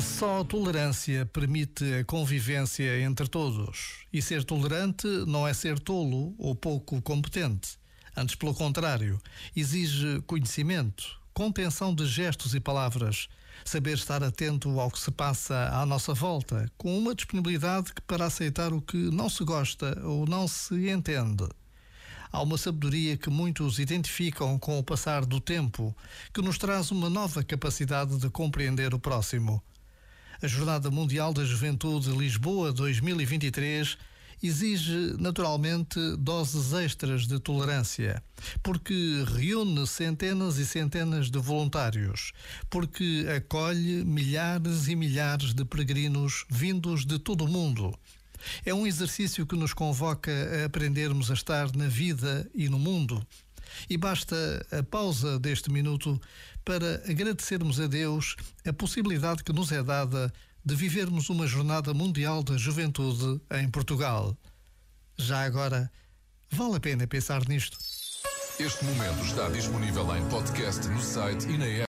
Só a tolerância permite a convivência entre todos. E ser tolerante não é ser tolo ou pouco competente. Antes, pelo contrário, exige conhecimento, contenção de gestos e palavras, saber estar atento ao que se passa à nossa volta, com uma disponibilidade para aceitar o que não se gosta ou não se entende. Há uma sabedoria que muitos identificam com o passar do tempo, que nos traz uma nova capacidade de compreender o próximo. A Jornada Mundial da Juventude Lisboa 2023 exige naturalmente doses extras de tolerância, porque reúne centenas e centenas de voluntários, porque acolhe milhares e milhares de peregrinos vindos de todo o mundo. É um exercício que nos convoca a aprendermos a estar na vida e no mundo e basta a pausa deste minuto para agradecermos a Deus a possibilidade que nos é dada de vivermos uma Jornada Mundial da Juventude em Portugal. Já agora, vale a pena pensar nisto. Este momento está disponível em podcast no site e na app.